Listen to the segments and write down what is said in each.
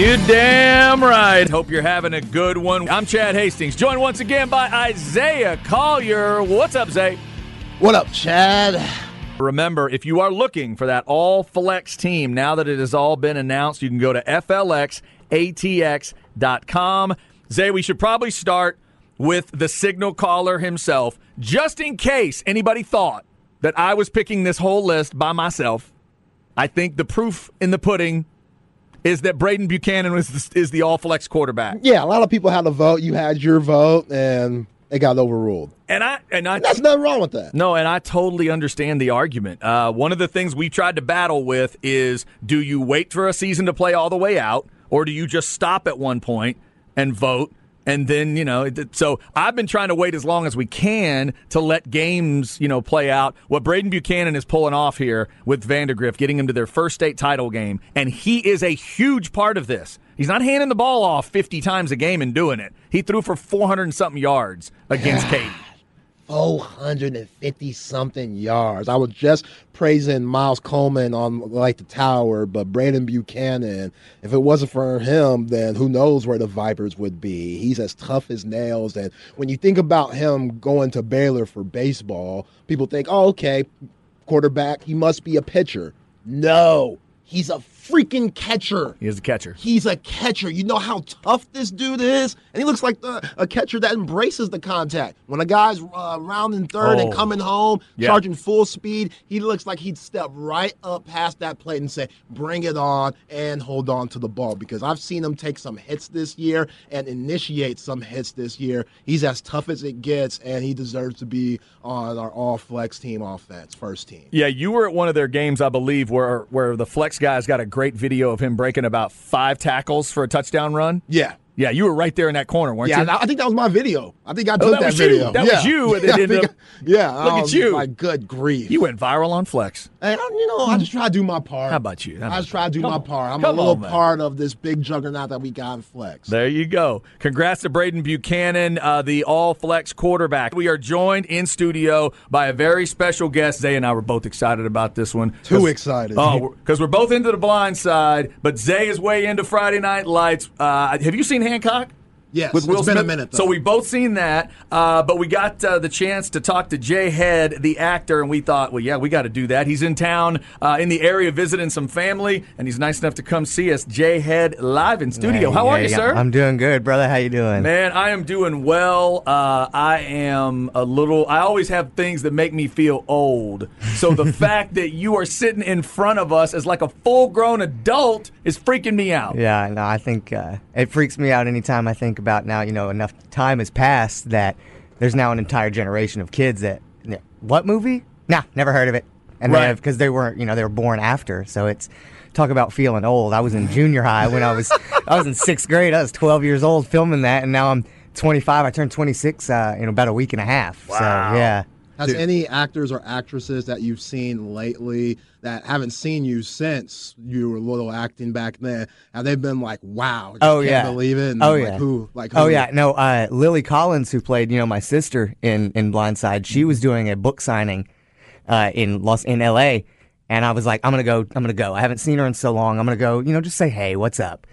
you damn right. Hope you're having a good one. I'm Chad Hastings, joined once again by Isaiah Collier. What's up, Zay? What up, Chad? Remember, if you are looking for that all flex team, now that it has all been announced, you can go to FLXATX.com. Zay, we should probably start with the signal caller himself, just in case anybody thought that I was picking this whole list by myself. I think the proof in the pudding is that Braden Buchanan was the, is the all flex quarterback. Yeah, a lot of people had a vote. You had your vote, and it got overruled. And I and I That's nothing wrong with that. No, and I totally understand the argument. Uh, one of the things we've tried to battle with is do you wait for a season to play all the way out, or do you just stop at one point and vote? And then, you know, so I've been trying to wait as long as we can to let games, you know, play out. What Braden Buchanan is pulling off here with Vandegrift, getting him to their first state title game, and he is a huge part of this. He's not handing the ball off 50 times a game and doing it. He threw for 400 and something yards against Katy. 450 something yards. I was just praising Miles Coleman on like the tower, but Braden Buchanan, if it wasn't for him, then who knows where the Vipers would be. He's as tough as nails. And when you think about him going to Baylor for baseball, people think, oh, okay, quarterback, he must be a pitcher. No, he's a freaking catcher. He is a catcher. He's a catcher. You know how tough this dude is? And he looks like the, a catcher that embraces the contact. When a guy's uh, rounding third and Oh. coming home, Yeah. charging full speed, he looks like he'd step right up past that plate and say, bring it on and hold on to the ball. Because I've seen him take some hits this year and initiate some hits this year. He's as tough as it gets, and he deserves to be on our all flex team offense, first team. Yeah, you were at one of their games, I believe, where where the flex guys got a great video of him breaking about five tackles for a touchdown run. Yeah. Yeah, you were right there in that corner, weren't Yeah, you? I think that was my video. I think I took Oh, that that, was you. video. That yeah. was you, and Yeah, I ended think up- yeah, Look I at you. My good grief. You went viral on flex. Hey, I, you know, I just try to do my part. How about you? How I just try to do my on. part. I'm Come a little on, part of this big juggernaut that we got in Flex. There you go. Congrats to Braden Buchanan, uh, the all flex quarterback. We are joined in studio by a very special guest. Zay and I were both excited about this one. Too excited. Oh, because we're both into the blind side, but Zay is way into Friday Night Lights. Uh, have you seen Hancock? Yes, with Will it's been a minute, though. So we both seen that, uh, but we got uh, the chance to talk to Jae Head, the actor, and we thought, well, yeah, we got to do that. He's in town, uh, in the area, visiting some family, and he's nice enough to come see us. Jae Head live in studio. How are Hey, you, sir? I'm doing good, brother. How you doing? Man, I am doing well. Uh, I am a little. I always have things that make me feel old. So the fact that you are sitting in front of us as like a full-grown adult is freaking me out. Yeah, no, I think uh, it freaks me out anytime I think about now. You know, enough time has passed that there's now an entire generation of kids that what movie? Nah, never heard of it. And Right. they because they weren't, you know, they were born after. So it's talk about feeling old. I was in junior high when I was I was in sixth grade. I was 12 years old filming that, and now I'm 25. I turned 26 uh, in about a week and a half. Wow. So yeah. Has any actors or actresses that you've seen lately that haven't seen you since you were little acting back then? Have they been like, "Wow, Oh can't yeah, believe it"? And oh like, yeah, who? Like, oh yeah, no. Uh, Lily Collins, who played you know my sister in in Blindside, she was doing a book signing uh, in Los in L.A. And I was like, I'm gonna go. I'm gonna go. I haven't seen her in so long. I'm gonna go. You know, just say hey, what's up?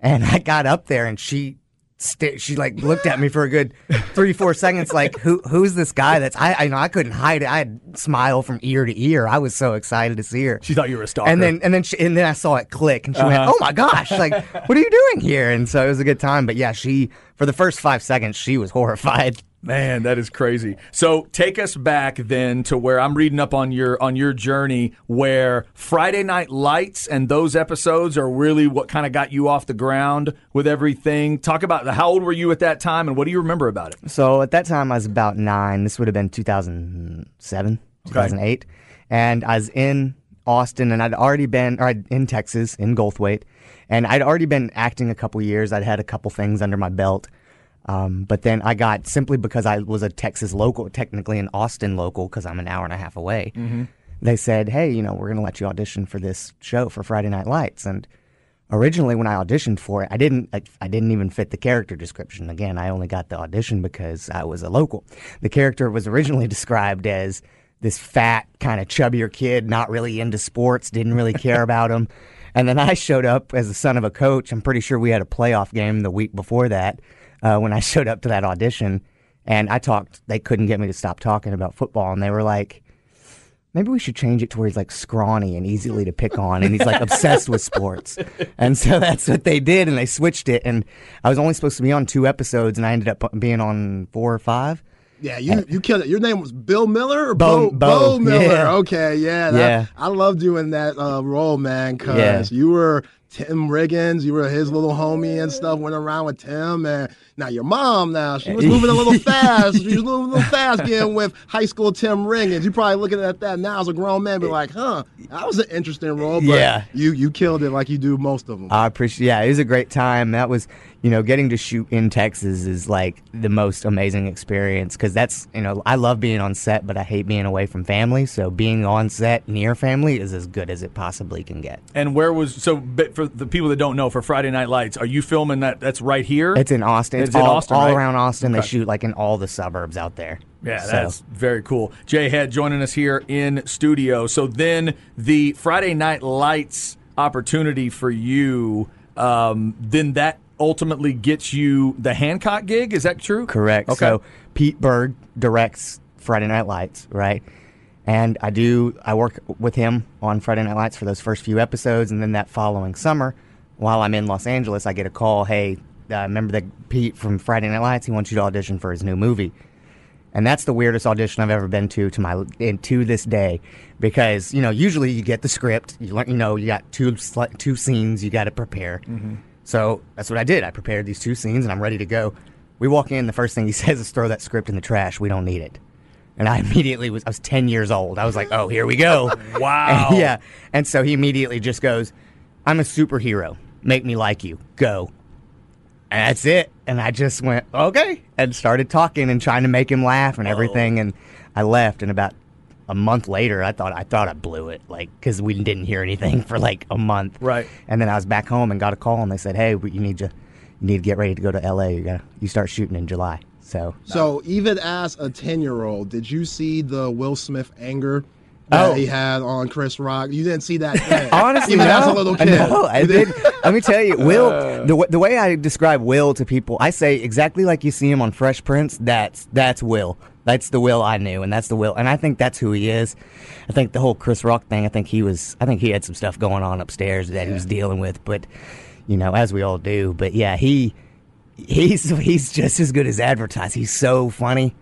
And I got up there, and she. Sta- she like looked at me for a good three four seconds like who who's this guy that's I I know I couldn't hide it I had smile from ear to ear I was so excited to see her She thought you were a stalker. and then and then she, and then I saw it click, and she went, Uh-huh. "Oh my gosh! Like, what are you doing here?" And so it was a good time. But yeah, she for the first five seconds she was horrified. Man, that is crazy. So take us back then to where I'm reading up on your on your journey where Friday Night Lights and those episodes are really what kind of got you off the ground with everything. Talk about how old were you at that time and what do you remember about it? So at that time I was about nine. This would have been 2007, 2008, and I was in Austin, and I'd already been or I'd, in Texas in Goldthwaite, and I'd already been acting a couple years. I'd had a couple things under my belt. Um, but then I got simply because I was a Texas local, technically an Austin local, because I'm an hour and a half away. They said, "Hey, you know, we're going to let you audition for this show for Friday Night Lights." And originally, when I auditioned for it, I didn't. I, I didn't even fit the character description. Again, I only got the audition because I was a local. The character was originally described as this fat, kind of chubbier kid, not really into sports, didn't really care about them. And then I showed up as the son of a coach. I'm pretty sure we had a playoff game the week before that uh, when I showed up to that audition. And I talked, they couldn't get me to stop talking about football. And they were like, maybe we should change it to where he's like scrawny and easily to pick on and he's like obsessed with sports. And so that's what they did and they switched it. And I was only supposed to be on two episodes and I ended up being on four or five. Yeah, you you killed it. Your name was Bill Miller or Bo, Bo, Bo Miller? Yeah. Okay, yeah, Yeah. I love doing that uh, role, man, because Yeah. you were Tim Riggins, you were his little homie and stuff. Went around with Tim, and now your mom. Now she was moving a little fast. She was moving a little fast, being with high school Tim Riggins. You're probably looking at that now as a grown man, be like, "Huh, that was an interesting role." But Yeah. you you killed it like you do most of them. I appreciate. Yeah, it was a great time. That was, you know, getting to shoot in Texas is like the most amazing experience because that's, you know, I love being on set, but I hate being away from family. So being on set near family is as good as it possibly can get. And where was so? But for the people that don't know, for Friday Night Lights, are you filming that? That's right here. It's in Austin. It's, It's in all, Austin, all right? around Austin. They shoot like in all the suburbs out there. Yeah, So- that's very cool. Jae Head joining us here in studio. So then the Friday Night Lights opportunity for you, um, then that ultimately gets you the Hancock gig. Is that true? Correct. Okay. So Pete Berg directs Friday Night Lights, right? And I do I work with him on Friday Night Lights for those first few episodes, and then that following summer, while I'm in Los Angeles, I get a call. Hey, uh, remember that Pete from Friday Night Lights? He wants you to audition for his new movie. And that's the weirdest audition I've ever been to to my and to this day, because you know usually you get the script, you learn, you know you got two two scenes you got to prepare. So that's what I did. I prepared these two scenes and I'm ready to go. We walk in, the first thing he says is throw that script in the trash. We don't need it. And I immediately was I was ten years old. I was like, oh, here we go. Wow. And, yeah. And so he immediately just goes, I'm a superhero. Make me like you. Go. And that's it. And I just went, okay. And started talking and trying to make him laugh and everything. And I left. And about a month later, I thought I thought I blew it, like because we didn't hear anything for like a month. Right. And then I was back home and got a call, and they said, "Hey, you need to, you need to get ready to go to L.A. You got you start shooting in July." So So even as a ten year old, did you see the Will Smith anger that Oh. he had on Chris Rock? You didn't see that. Honestly, even no. as a little kid. No, I did. Let me tell you, Will. The, the way I describe Will to people, I say exactly like you see him on Fresh Prince. That's that's Will. That's the Will I knew, and that's the Will, and I think that's who he is. I think the whole Chris Rock thing. I think he was. I think he had some stuff going on upstairs that he was dealing with, but you know, as we all do. But yeah, he he's he's just as good as advertised. He's so funny,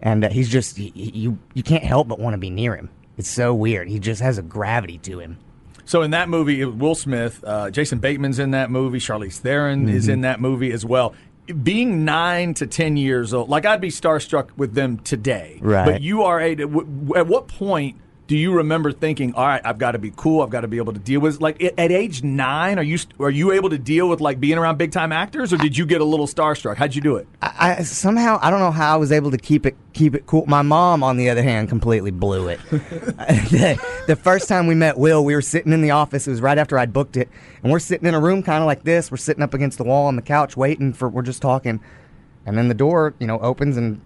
and uh, he's just he, you you can't help but want to be near him. It's so weird. He just has a gravity to him. So in that movie, it was Will Smith, uh, Jason Bateman's in that movie, Charlize Theron is in that movie as well. Being nine to ten years old, like I'd be starstruck with them today. Right. But you are a. At what point do you remember thinking, "All right, I've got to be cool. I've got to be able to deal with." Like at age nine, are you are you able to deal with like being around big time actors, or did you get a little starstruck? How'd you do it? I, I somehow I don't know how I was able to keep it keep it cool. My mom, on the other hand, completely blew it. the, the first time we met Will, we were sitting in the office. It was right after I'd booked it, and we're sitting in a room kind of like this. We're sitting up against the wall on the couch, waiting for. We're just talking, and then the door, you know, opens, and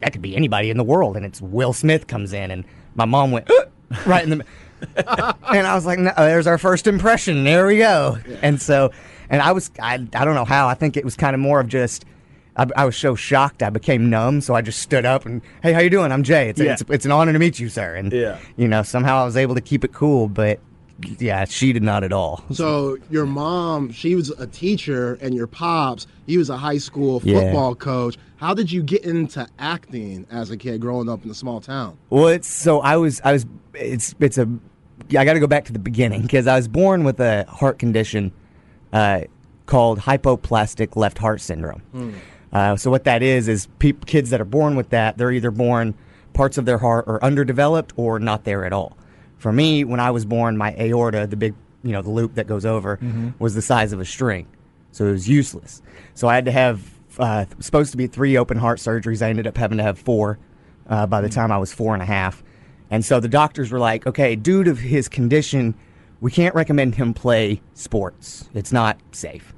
that could be anybody in the world, and it's Will Smith comes in, and my mom went right in the. and I was like, no, there's our first impression. There we go. And so, and I was, I, I don't know how. I think it was kind of more of just, I, I was so shocked, I became numb. So I just stood up and, hey, how you doing? I'm Jae. It's, Yeah. it's, it's an honor to meet you, sir. And, Yeah. you know, somehow I was able to keep it cool, but yeah, she did not at all. So your mom, she was a teacher, and your pops, he was a high school Yeah. football coach. How did you get into acting as a kid growing up in a small town? Well, it's so I was I was it's it's a I got to go back to the beginning because I was born with a heart condition uh, called hypoplastic left heart syndrome. Uh, so what that is is peop kids that are born with that they're either born parts of their heart are underdeveloped or not there at all. For me, when I was born, my aorta, the big you know the loop that goes over, was the size of a string, so it was useless. So I had to have uh, supposed to be three open heart surgeries. I ended up having to have four uh, by the time I was four and a half. And so the doctors were like, okay, due to his condition, we can't recommend him play sports. It's not safe.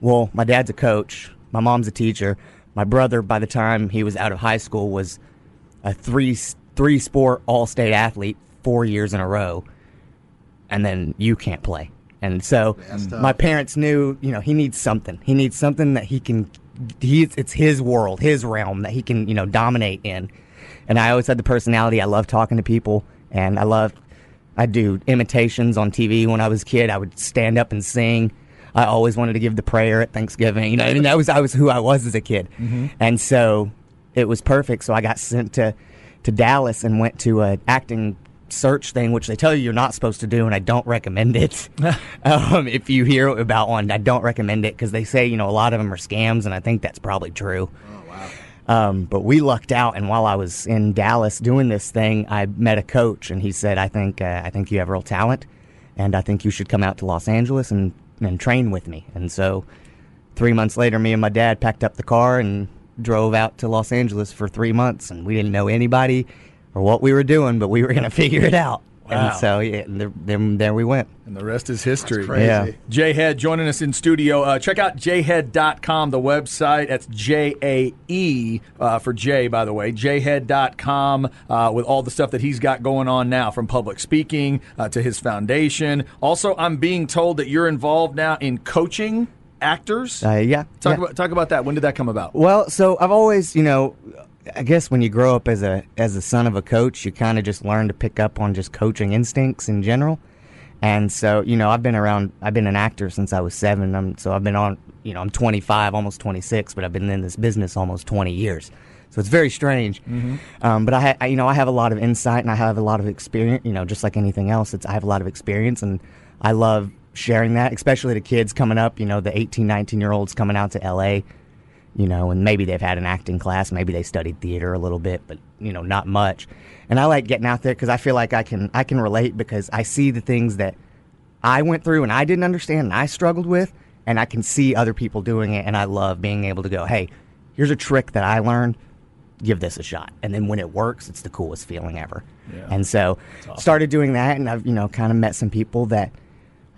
Well, my dad's a coach, my mom's a teacher. My brother, by the time he was out of high school, was a three three sport all state athlete four years in a row. And then you can't play. And so my parents knew, you know, he needs something. He needs something that he can. He it's his world, his realm that he can, you know, dominate in. And I always had the personality. I love talking to people, and I love. I do imitations on TV. When I was a kid, I would stand up and sing. I always wanted to give the prayer at Thanksgiving. You know, I mean, that was I was who I was as a kid, mm-hmm. and so it was perfect. So I got sent to to Dallas and went to an acting search thing, which they tell you you're not supposed to do, and I don't recommend it. um, if you hear about one, I don't recommend it because they say you know a lot of them are scams, and I think that's probably true. Oh Um, but we lucked out, and while I was in Dallas doing this thing, I met a coach, and he said, "I think uh, I think you have real talent, and I think you should come out to Los Angeles and and train with me." And so, three months later, me and my dad packed up the car and drove out to Los Angeles for three months, and we didn't know anybody or what we were doing, but we were going to figure it out. Wow. And so, yeah, and there, then there we went. And the rest is history. Crazy. Yeah. Jae Head joining us in studio. Uh, check out jaehead.com, the website. That's J A E uh, for Jae, by the way. Jaehead.com uh, with all the stuff that he's got going on now, from public speaking uh, to his foundation. Also, I'm being told that you're involved now in coaching actors. Uh, yeah. talk, yeah. about, talk about that. When did that come about? Well, so I've always, you know, I guess when you grow up as a as a son of a coach, you kind of just learn to pick up on just coaching instincts in general. And so, you know, I've been around. I've been an actor since I was seven. I'm, so I've been on. You know, I'm 25, almost 26, but I've been in this business almost 20 years. So it's very strange. Um, but I, I, you know, I have a lot of insight and I have a lot of experience. You know, just like anything else, it's I have a lot of experience and I love sharing that, especially to kids coming up. You know, the 18, 19 year olds coming out to LA you know, and maybe they've had an acting class, maybe they studied theater a little bit, but you know, not much. And I like getting out there because I feel like I can I can relate because I see the things that I went through and I didn't understand and I struggled with, and I can see other people doing it, and I love being able to go, hey, here's a trick that I learned. Give this a shot, and then when it works, it's the coolest feeling ever. Yeah. And so, started doing that, and I've you know kind of met some people that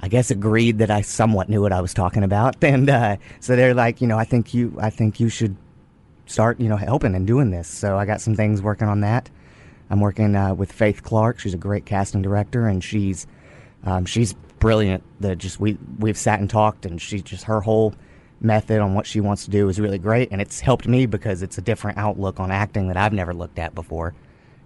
I guess agreed that I somewhat knew what I was talking about, and uh, so they're like, you know, I think you, I think you should start, you know, helping and doing this. So I got some things working on that. I'm working uh, with Faith Clark. She's a great casting director, and she's um, she's brilliant. That just we we've sat and talked, and she just her whole method on what she wants to do is really great, and it's helped me because it's a different outlook on acting that I've never looked at before,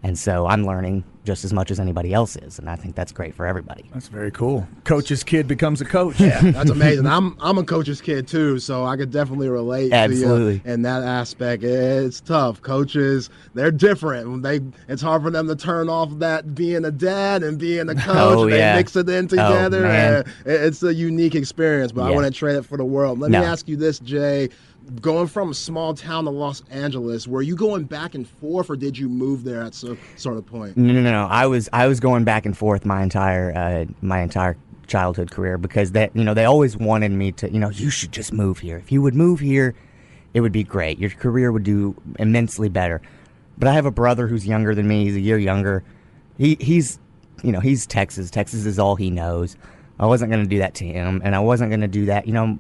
and so I'm learning just as much as anybody else is, and I think that's great for everybody. That's very cool. Coach's kid becomes a coach. Yeah, that's amazing. I'm I'm a coach's kid too, so I could definitely relate Absolutely. to you in that aspect. It's tough. Coaches, they're different. They it's hard for them to turn off that being a dad and being a coach. Oh, they yeah. mix it in Oh, together. man. and it's a unique experience, but I Yeah. wouldn't trade it for the world. Let No. me ask you this, Jae. Going from a small town to Los Angeles, were you going back and forth, or did you move there at some sort of point? No, no, no. I was I was going back and forth my entire uh, my entire childhood career because that you know they always wanted me to you know you should just move here. If you would move here, it would be great. Your career would do immensely better. But I have a brother who's younger than me. He's a year younger. He he's you know he's Texas. Texas is all he knows. I wasn't going to do that to him, and I wasn't going to do that. You know,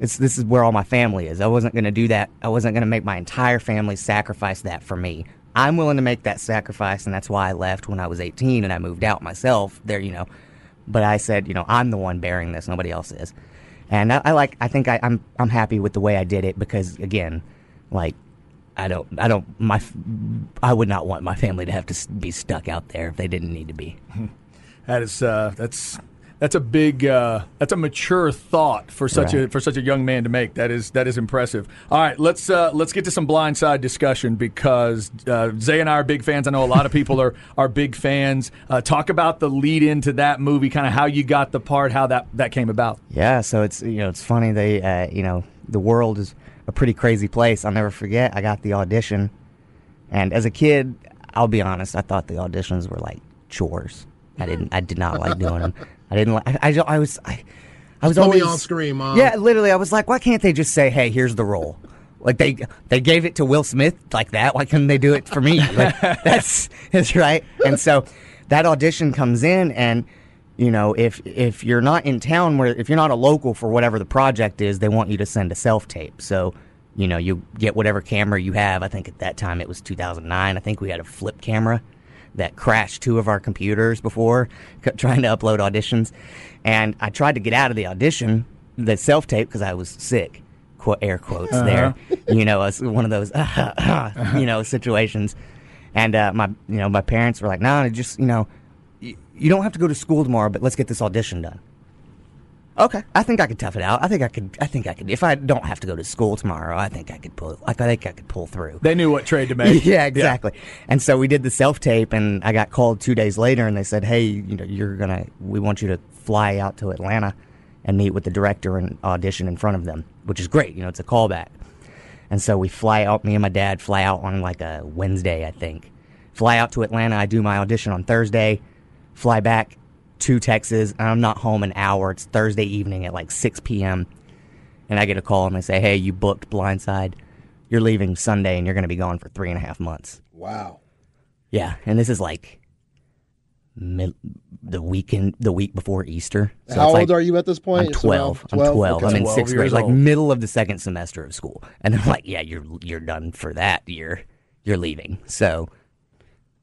it's this is where all my family is. I wasn't going to do that. I wasn't going to make my entire family sacrifice that for me. I'm willing to make that sacrifice, and that's why I left when I was 18 and I moved out myself. There, you know, but I said, you know, I'm the one bearing this. Nobody else is. And I, I like. I think I, I'm I'm happy with the way I did it because again, like. I don't. I don't. My. I would not want my family to have to be stuck out there if they didn't need to be. That is uh, that's that's a big uh, that's a mature thought for such a for such a young man to make. That is that is impressive. All right, let's uh, let's get to some blindside discussion because uh, Zay and I are big fans. I know a lot of people are are big fans. Uh, talk about the lead into that movie, kind of how you got the part, how that that came about. Yeah, so it's you know it's funny they uh, you know the world is a pretty crazy place. I'll never forget. I got the audition, and as a kid, I'll be honest, I thought the auditions were like chores. I didn't. I did not like doing them. I didn't like. I, I, I was. I, I was Put always on screen, Mom. Yeah, literally, I was like, why can't they just say, "Hey, here's the role"? Like they they gave it to Will Smith like that. Why couldn't they do it for me? Like, that's that's right. And so that audition comes in, and you know, if if you're not in town, where if you're not a local for whatever the project is, they want you to send a self tape. So you know, you get whatever camera you have. I think at that time it was 2009. I think we had a flip camera. That crashed two of our computers before c- trying to upload auditions. And I tried to get out of the audition, the self tape, because I was sick. Qu- air quotes there. You know, it's one of those, you know, situations. And uh, my, you know, my parents were like, "No, just you know, y- you don't have to go to school tomorrow, but let's get this audition done." Okay, I think I could tough it out. I think I could. I think I could. If I don't have to go to school tomorrow, I think I could pull. I think I could pull through. They knew what trade to make. yeah, exactly. And so we did the self tape, and I got called two days later, and they said, "Hey, you know, you're gonna. We want you to fly out to Atlanta and meet with the director and audition in front of them, which is great. You know, it's a callback." And so we fly out. Me and my dad fly out on like a Wednesday, I think. Fly out to Atlanta. I do my audition on Thursday. Fly back to Texas, and I'm not home an hour. It's Thursday evening at like 6 p.m. And I get a call, and they say, "Hey, you booked Blindside. You're leaving Sunday, and you're going to be gone for three and a half months." Wow. Yeah, and this is like mid, the weekend, the week before Easter. So How it's like, old are you at this point? I'm It's 12. around I'm 12. I'm in 12 sixth grade, years like middle of the second semester of school. And they're like, "Yeah, you're you're done for that year. You're leaving." So, I was-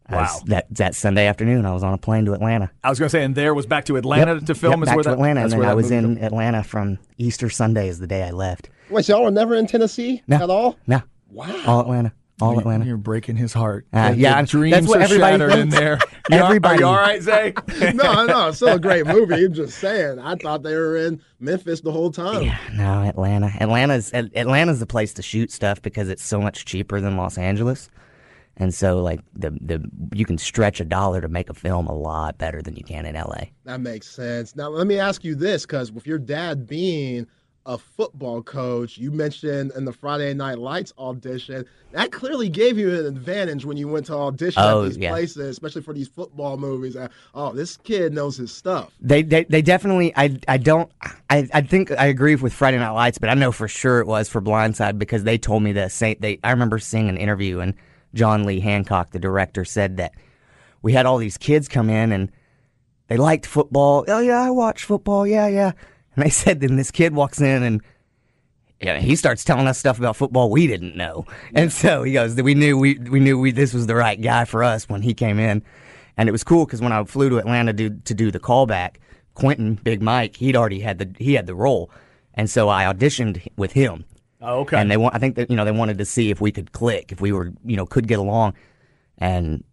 Wow. that that Sunday afternoon, I was on a plane to Atlanta. I was going to say, and there was back to Atlanta Yep. to film. Yep, is back where to that, Atlanta, and then I was in took- Atlanta from Easter Sunday is the day I left. Wait, so y'all were never in Tennessee No. at all? No, Wow. all Atlanta, all Atlanta. You're breaking his heart. Uh, The- yeah, the dreams that's what are everybody shattered in there. You Everybody- are you all right, Zay? no, no, it's still a great movie. I'm just saying. I thought they were in Memphis the whole time. Yeah, no, Atlanta. Atlanta's At- Atlanta's the place to shoot stuff because it's so much cheaper than Los Angeles, and so like the the you can stretch a dollar to make a film a lot better than you can in L.A. That makes sense. Now, let me ask you this because with your dad being a football coach, you mentioned in the Friday Night Lights audition, that clearly gave you an advantage when you went to audition Oh, at these yeah. places, especially for these football movies. Oh, this kid knows his stuff. They, they they definitely I I don't I, I think I agree with Friday Night Lights, but I know for sure it was for Blindside because they told me the same. They I remember seeing an interview and John Lee Hancock, the director, said that we had all these kids come in and they liked football. Oh yeah, I watch football. Yeah, yeah. And they said then this kid walks in and yeah, he starts telling us stuff about football we didn't know. And so he goes, we knew we we knew we this was the right guy for us when he came in. And it was cool because when I flew to Atlanta to to do the callback, Quinton Big Mike, he'd already had the he had the role, and so I auditioned with him. Oh, okay. And they want I think that you know they wanted to see if we could click, if we were you know could get along, and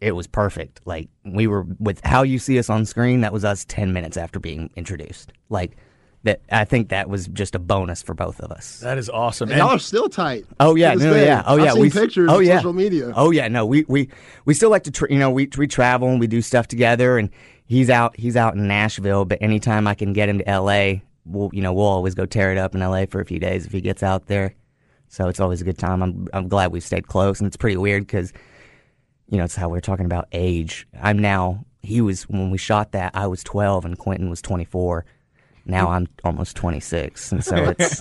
it was perfect. Like we were with how you see us on screen, that was us ten minutes after being introduced. Like that, I think that was just a bonus for both of us. that is awesome. And y'all are still tight. Oh yeah, no, day. yeah, oh yeah. I've seen we pictures oh, on yeah. social media. Oh yeah, no, we we we still like to tra- you know we we travel and we do stuff together. And he's out he's out in Nashville, but anytime I can get him to L.A., we'll you know we'll always go tear it up in L.A. for a few days if he gets out there. So it's always a good time. I'm I'm glad we've stayed close, and it's pretty weird because you know it's how we're talking about age. I'm now he was when we shot that I was 12 and Quinton was 24. Now I'm almost 26, and so it's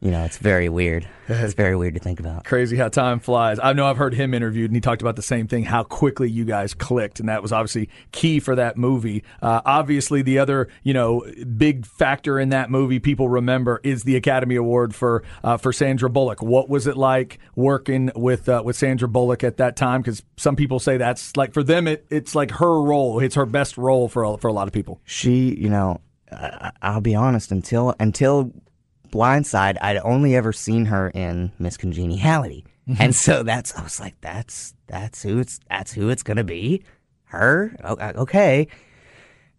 you know it's very weird. It's very weird to think about. Crazy how time flies. I know I've heard him interviewed, and he talked about the same thing: how quickly you guys clicked, and that was obviously key for that movie. Uh, obviously, the other you know big factor in that movie people remember is the Academy Award for uh, for Sandra Bullock. What was it like working with uh, with Sandra Bullock at that time? Because some people say that's like for them, it, it's like her role. It's her best role for a, for a lot of people. she, you know, I, I'll be honest. Until until Blindside, I'd only ever seen her in Miss Congeniality, and so that's I was like, that's that's who it's that's who it's gonna be, her. Uh, Okay,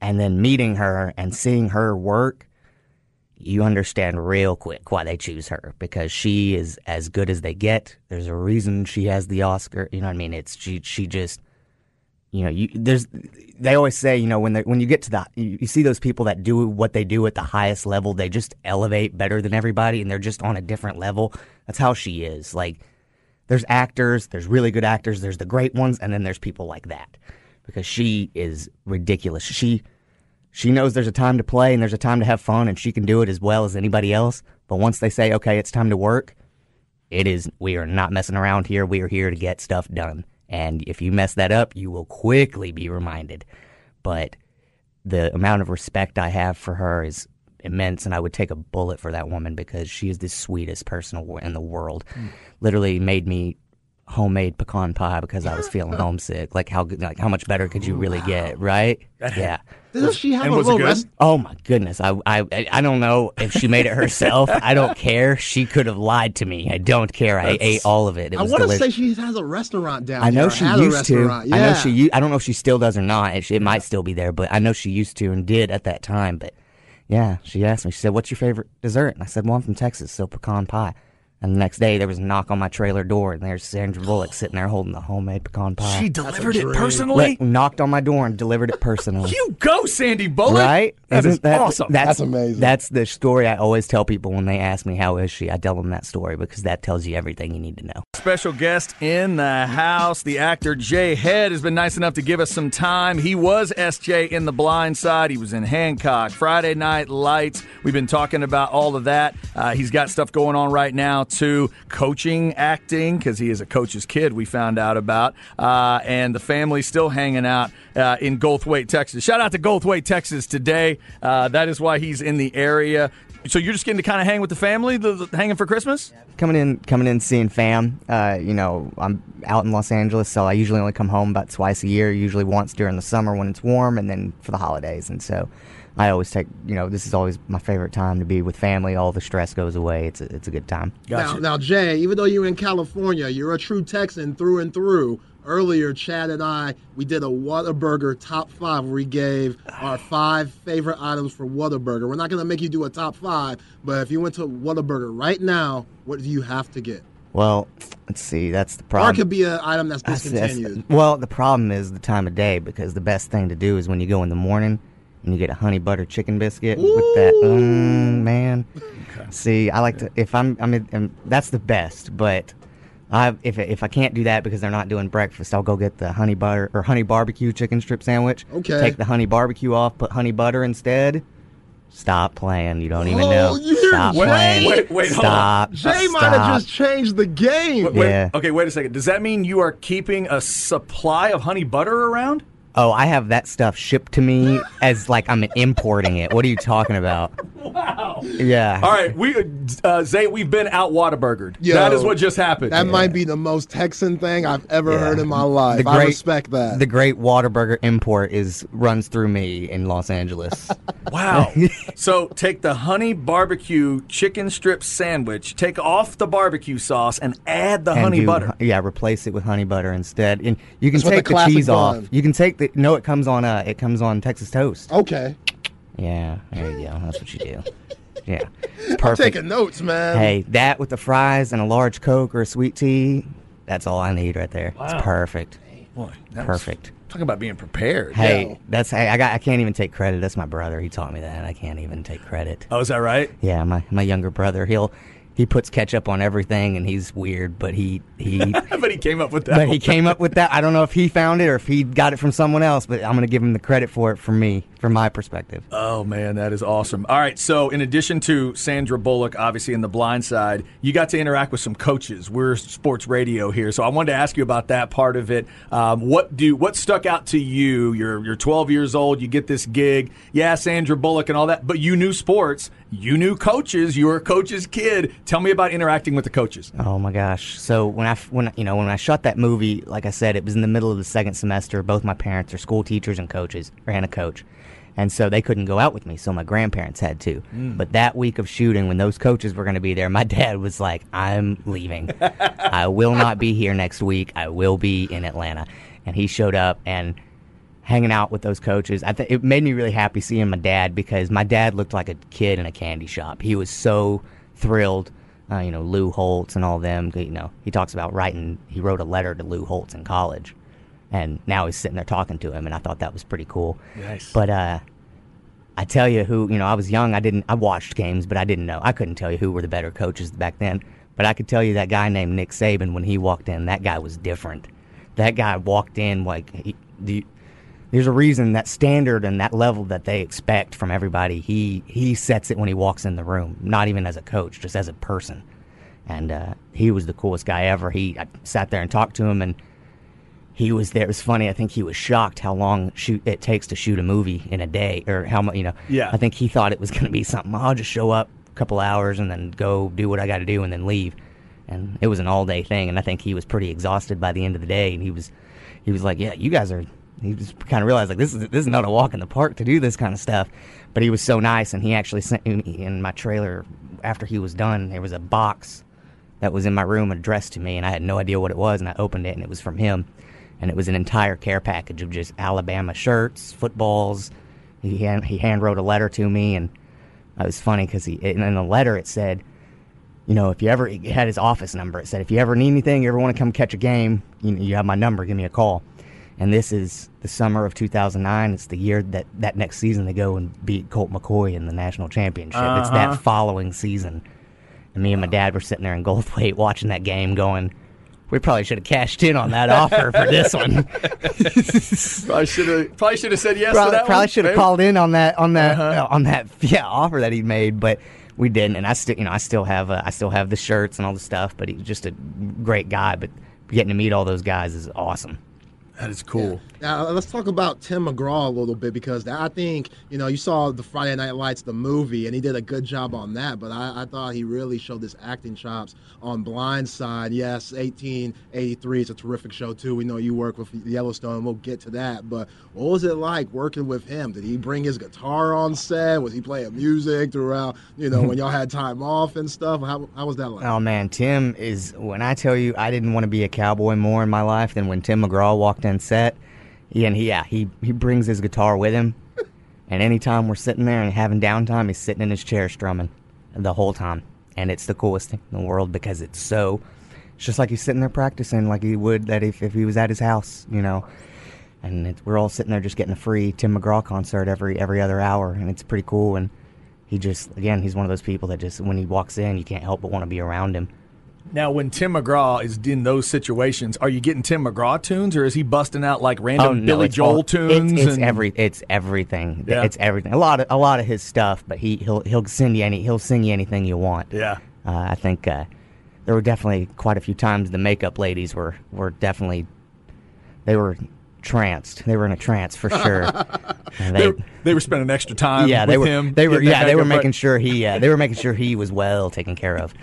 and then meeting her and seeing her work, you understand real quick why they choose her because she is as good as they get. There's a reason she has the Oscar. You know what I mean? It's she she just you know, you there's they always say, you know, when when you get to the you, you see those people that do what they do at the highest level, they just elevate better than everybody and they're just on a different level. That's how she is. Like there's actors, there's really good actors, there's the great ones, and then there's people like that. Because she is ridiculous. She she knows there's a time to play and there's a time to have fun and she can do it as well as anybody else. But once they say, okay, it's time to work, it is we are not messing around here. We are here to get stuff done. And if you mess that up, you will quickly be reminded. But the amount of respect I have for her is immense, and I would take a bullet for that woman because she is the sweetest person in the world. Hmm. Literally made me homemade pecan pie because I was feeling homesick. Like how good, like how much better could you really get, right? Yeah. Doesn't she have And a was it little good? rest? Oh my goodness, I I I don't know if she made it herself. I don't care. She could have lied to me. I don't care. I ate all of it. It I was want to delicious. say she has a restaurant down I know here. she had a used to. restaurant. Yeah. I know she. u- I don't know if she still does or not. It, it might still be there, but I know she used to and did at that time. But yeah, she asked me. She said, "What's your favorite dessert?" And I said, "Well, I'm from Texas, so pecan pie." And the next day, there was a knock on my trailer door, and there's Sandra Bullock sitting there holding the homemade pecan pie. She delivered it dream. personally. Like, knocked on my door and delivered it personally. you go, Sandy Bullock. Right? That is that awesome. That's, That's amazing. That's the story I always tell people when they ask me how is she. I tell them that story because that tells you everything you need to know. Special guest in the house, the actor Jae Head has been nice enough to give us some time. He was SJ in The Blind Side. He was in Hancock, Friday Night Lights. We've been talking about all of that. Uh, he's got stuff going on right now too, coaching, acting, because he is a coach's kid. We found out about, uh, and the family's still hanging out uh, in Goldthwaite, Texas. Shout out to Goldthwaite, Texas today. Uh, that is why he's in the area. So you're just getting to kind of hang with the family, the, the- hanging for Christmas? coming in coming in seeing fam uh, you know i'm out in los angeles so i usually only come home about twice a year usually once during the summer when it's warm and then for the holidays and so i always take you know this is always my favorite time to be with family all the stress goes away it's a, it's a good time Now, now, Jae, even though you're in California, you're a true Texan through and through. Earlier, Chad and I, we did a Whataburger top five where we gave our five favorite items for Whataburger. We're not going to make you do a top five, but if you went to Whataburger right now, what do you have to get? well let's see that's the problem. Or it could be an item that's That's- that's- discontinued. well the problem is the time of day because the best thing to do is when you go in the morning and you get a honey butter chicken biscuit with that mm, man see i like to if i'm i mean um, that's the best but I, if, if I can't do that because they're not doing breakfast, I'll go get the honey butter or honey barbecue chicken strip sandwich. Okay. Take the honey barbecue off, put honey butter instead. Stop playing. You don't even Oh, know. you're- Stop wait, playing. wait, wait, hold Stop. Jae might have just changed the game. Wait, Yeah. Okay, wait a second. Does that mean you are keeping a supply of honey butter around? Oh, I have that stuff shipped to me as like I'm importing it. What are you talking about? Wow. Yeah. All right, we uh, Zay, we've been out Whataburgered. Yo, that is what just happened. That might be the most Texan thing I've ever Yeah. heard in my life. The I great- respect that. The great Whataburger import is runs through me in Los Angeles. wow. so take the honey barbecue chicken strip sandwich, take off the barbecue sauce, and add the And honey do- butter. Yeah, replace it with honey butter instead. And you can That's take the the, classic cheese off. bun. You can take the no. It comes on uh, it comes on Texas toast. okay. Yeah, there you go. That's what you do. Yeah, it's I'm perfect. taking notes, man. Hey, that with the fries and a large Coke or a sweet tea. That's all I need right there. Wow. It's perfect. Boy, that was- Perfect. Talk about being prepared. Hey, Yeah. that's hey, I got. I can't even take credit. That's my brother. He taught me that. I can't even take credit. Oh, is that right? Yeah, my my younger brother. He'll he puts ketchup on everything, and he's weird, but he he. but he came up with that. But he came up with that. I don't know if he found it or if he got it from someone else, but I'm going to give him the credit for it from me, from my perspective. Oh man, that is awesome. All right, so in addition to Sandra Bullock, obviously in the blind side, you got to interact with some coaches. We're sports radio here, so I wanted to ask you about that part of it. Um, what do what stuck out to you? You're you're 12 years old. You get this gig. Yeah, Sandra Bullock and all that, but you knew sports. You knew coaches. You were a coach's kid. Tell me about interacting with the coaches. Oh my gosh! So when I when you know when I shot that movie, like I said, it was in the middle of the second semester. Both my parents are school teachers and coaches, or and a coach, and so they couldn't go out with me. So my grandparents had to. Hmm. But that week of shooting, when those coaches were going to be there, my dad was like, "I'm leaving. I will not be here next week. I will be in Atlanta." And he showed up and hanging out with those coaches. I th- it made me really happy seeing my dad because my dad looked like a kid in a candy shop. He was so thrilled. Uh, you know, Lou Holtz and all them. You know, he talks about writing. He wrote a letter to Lou Holtz in college, and now he's sitting there talking to him, and I thought that was pretty cool. Nice. But uh, I tell you who, you know, I was young. I didn't. I watched games, but I didn't know. I couldn't tell you who were the better coaches back then. But I could tell you that guy named Nick Saban when he walked in. That guy was different. That guy walked in like he, the, there's a reason that standard and that level that they expect from everybody. He he sets it when he walks in the room. Not even as a coach, just as a person. And uh, he was the coolest guy ever. He I sat there and talked to him and he was there. It was funny. I think he was shocked how long shoot it takes to shoot a movie in a day, or how much you know. Yeah. I think he thought it was going to be something. I'll just show up a couple hours and then go do what I got to do and then leave. and it was an all day thing. And I think he was pretty exhausted by the end of the day, and he was he was like, "Yeah, you guys are." He just kind of realized like this is this is not a walk in the park to do this kind of stuff. But he was so nice, and he actually sent me in my trailer after he was done. There was a box that was in my room addressed to me, and I had no idea what it was. And I opened it, and it was from him, and it was an entire care package of just Alabama shirts, footballs. He hand, he hand wrote a letter to me, and it was funny because he in the letter it said, you know, if you ever had his office number. It said if you ever need anything, you ever want to come catch a game, you, you have my number. Give me a call. And this is the summer of 2009. It's the year that that next season they go and beat Colt McCoy in the national championship. It's Uh-huh. that following season. And me and my dad were sitting there in Goldthwaite watching that game, going, "We probably should have cashed in on that offer for this one. Probably should have probably should have said yes to probably, that probably should have called in on that on that Uh-huh. uh, on that yeah offer that he made, but we didn't. And I still you know I still have uh, I still have the shirts and all the stuff. But he's just a great guy. But getting to meet all those guys is awesome. That is cool. Now uh, let's talk about Tim McGraw a little bit because I think you know you saw the Friday Night Lights, the movie, and he did a good job on that. But I, I thought he really showed his acting chops on Blindside. Yes, 1883 is a terrific show too. We know you work with Yellowstone, we'll get to that. But what was it like working with him? Did he bring his guitar on set? Was he playing music throughout? You know when y'all had time off and stuff. How, how was that like? Oh man, Tim is when I tell you I didn't want to be a cowboy more in my life than when Tim McGraw walked in set. And he, yeah, he he brings his guitar with him, and anytime we're sitting there and having downtime, he's sitting in his chair strumming the whole time, and it's the coolest thing in the world because it's so. It's just like he's sitting there practicing like he would that if, if he was at his house, you know. And it's, we're all sitting there just getting a free Tim McGraw concert every every other hour, and it's pretty cool. And he just again, he's one of those people that just when he walks in, you can't help but want to be around him. Now, when Tim McGraw is in those situations, are you getting Tim McGraw tunes, or is he busting out like random Oh, no, Billy Joel all- tunes? It's, it's and- every it's everything. Yeah. It's everything. A lot of a lot of his stuff, but he he'll he'll send you any he'll sing you anything you want. Yeah. Uh, I think uh, there were definitely quite a few times the makeup ladies were were definitely they were tranced. They were in a trance for sure. They, they, they were spending extra time yeah, with they were him. they were yeah they were making sure he uh, they were making sure he was well taken care of.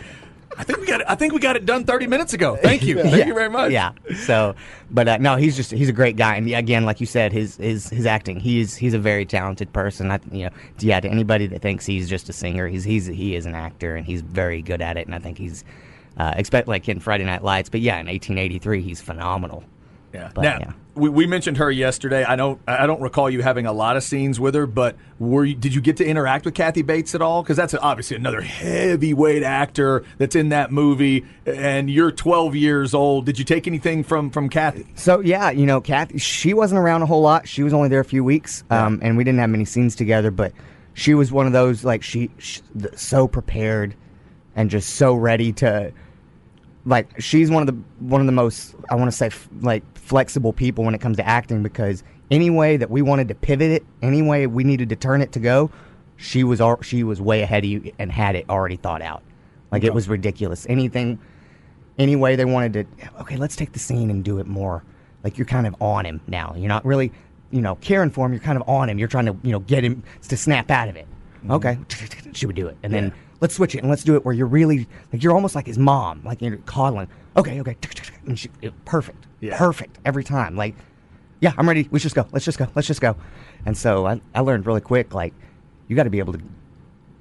I think we got it, I think we got it done 30 minutes ago. Thank you. Thank Yeah. you very much. Yeah. So, but uh, no, he's just he's a great guy, and again, like you said, his his his acting, he's he's a very talented person. I, you know, yeah, to anybody that thinks he's just a singer, he's he's he is an actor, and he's very good at it. And I think he's uh, expect like in Friday Night Lights, but yeah, in 1883, he's phenomenal. Yeah. But, now, yeah. we, we mentioned her yesterday. I don't I don't recall you having a lot of scenes with her, but were you, did you get to interact with Kathy Bates at all? Because that's obviously another heavyweight actor that's in that movie, and you're 12 years old. Did you take anything from from Kathy? So yeah, you know, Kathy, she wasn't around a whole lot. She was only there a few weeks, um, and we didn't have many scenes together. But she was one of those like she, she so prepared and just so ready to. Like she's one of the one of the most I want to say f- like flexible people when it comes to acting because any way that we wanted to pivot it, any way we needed to turn it to go, she was al- she was way ahead of you and had it already thought out. Like it was ridiculous. Anything any way they wanted to okay let's take the scene and do it more. Like you're kind of on him now. You're not really you know caring for him. You're kind of on him. You're trying to you know get him to snap out of it. Mm-hmm. Okay. She would do it. And then let's switch it and let's do it where you're really like you're almost like his mom like you're coddling okay okay and she, it, perfect Yeah. perfect every time like yeah i'm ready let's just go let's just go let's just go and so i, I learned really quick like you got to be able to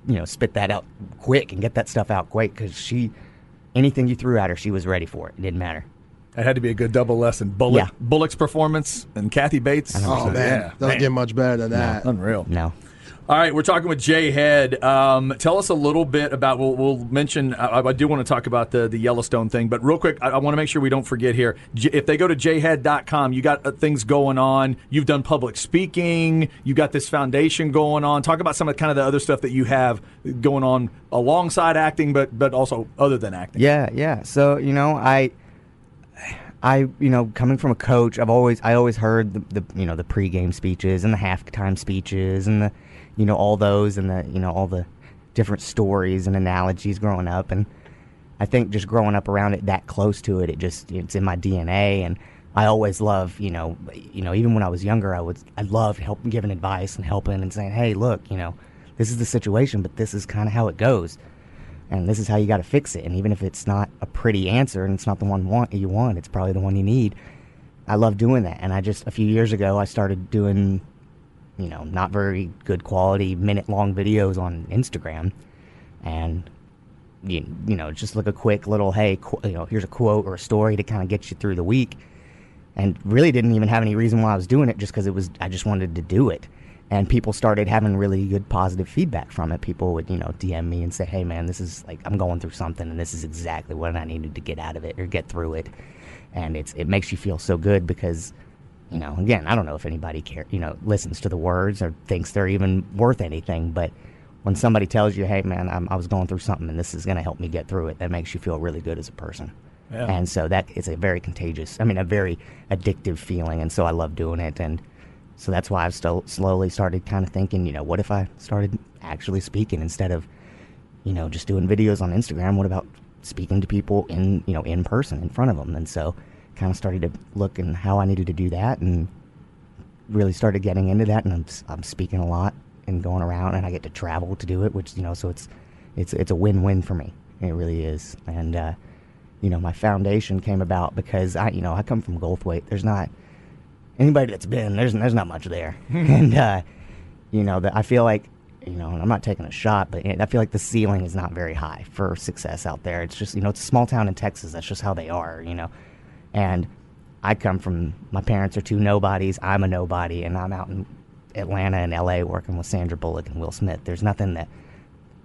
you know spit that out quick and get that stuff out quick because she anything you threw at her she was ready for it it didn't matter It had to be a good double lesson. Bullock, Yeah. Bullock's performance and Kathy Bates. Oh man, yeah, doesn't man. get much better than that. unreal. no All right, we're talking with Jae Head. Um, tell us a little bit about. We'll, we'll mention. I, I do want to talk about the the Yellowstone thing, but real quick, I, I want to make sure we don't forget here. Jae, if they go to jaehead.com, you got uh, things going on. You've done public speaking. You got this foundation going on. Talk about some of kind of the other stuff that you have going on alongside acting, but but also other than acting. Yeah, yeah. So you know, I, I, you know, coming from a coach, I've always, I always heard the, the, you know, the pregame speeches and the halftime speeches and the, you know, all those and the, you know, all the different stories and analogies growing up, and I think just growing up around it that close to it, it just, it's in my DNA, and I always love, you know, you know, even when I was younger, I would I loved helping, giving advice and helping and saying, hey, look, you know, this is the situation, but this is kind of how it goes. and this is how you got to fix it. And even if it's not a pretty answer and it's not the one want you want, it's probably the one you need. I love doing that. And I just a few years ago I started doing, you know, not very good quality minute long videos on Instagram, and you, you know just like a quick little hey qu- you know here's a quote or a story to kind of get you through the week, and really didn't even have any reason why I was doing it just because it was I just wanted to do it and people started having really good positive feedback from it. People would, you know, DM me and say, "Hey, man, this is like I'm going through something, and this is exactly what I needed to get out of it or get through it." And it's it makes you feel so good because, you know, again, I don't know if anybody care, you know, listens to the words or thinks they're even worth anything, but when somebody tells you, "Hey, man, I'm, I was going through something, and this is going to help me get through it," that makes you feel really good as a person. Yeah. And so that is a very contagious, I mean, a very addictive feeling, and so I love doing it and so that's why I've still slowly started kind of thinking, you know, what if I started actually speaking instead of, you know, just doing videos on Instagram? What about speaking to people in, you know, in person in front of them? And so kind of started to look and how I needed to do that and really started getting into that. And I'm, I'm speaking a lot and going around and I get to travel to do it, which, you know, so it's, it's, it's a win-win for me. It really is. And, uh, you know, my foundation came about because I, you know, I come from Goldthwaite. There's not, anybody that's been there's there's not much there, and uh, you know that I feel like you know I'm not taking a shot, but I feel like the ceiling is not very high for success out there. It's just you know it's a small town in Texas. That's just how they are, you know, and I come from my parents are two nobodies. I'm a nobody, and I'm out in Atlanta and L.A. working with Sandra Bullock and Will Smith. There's nothing that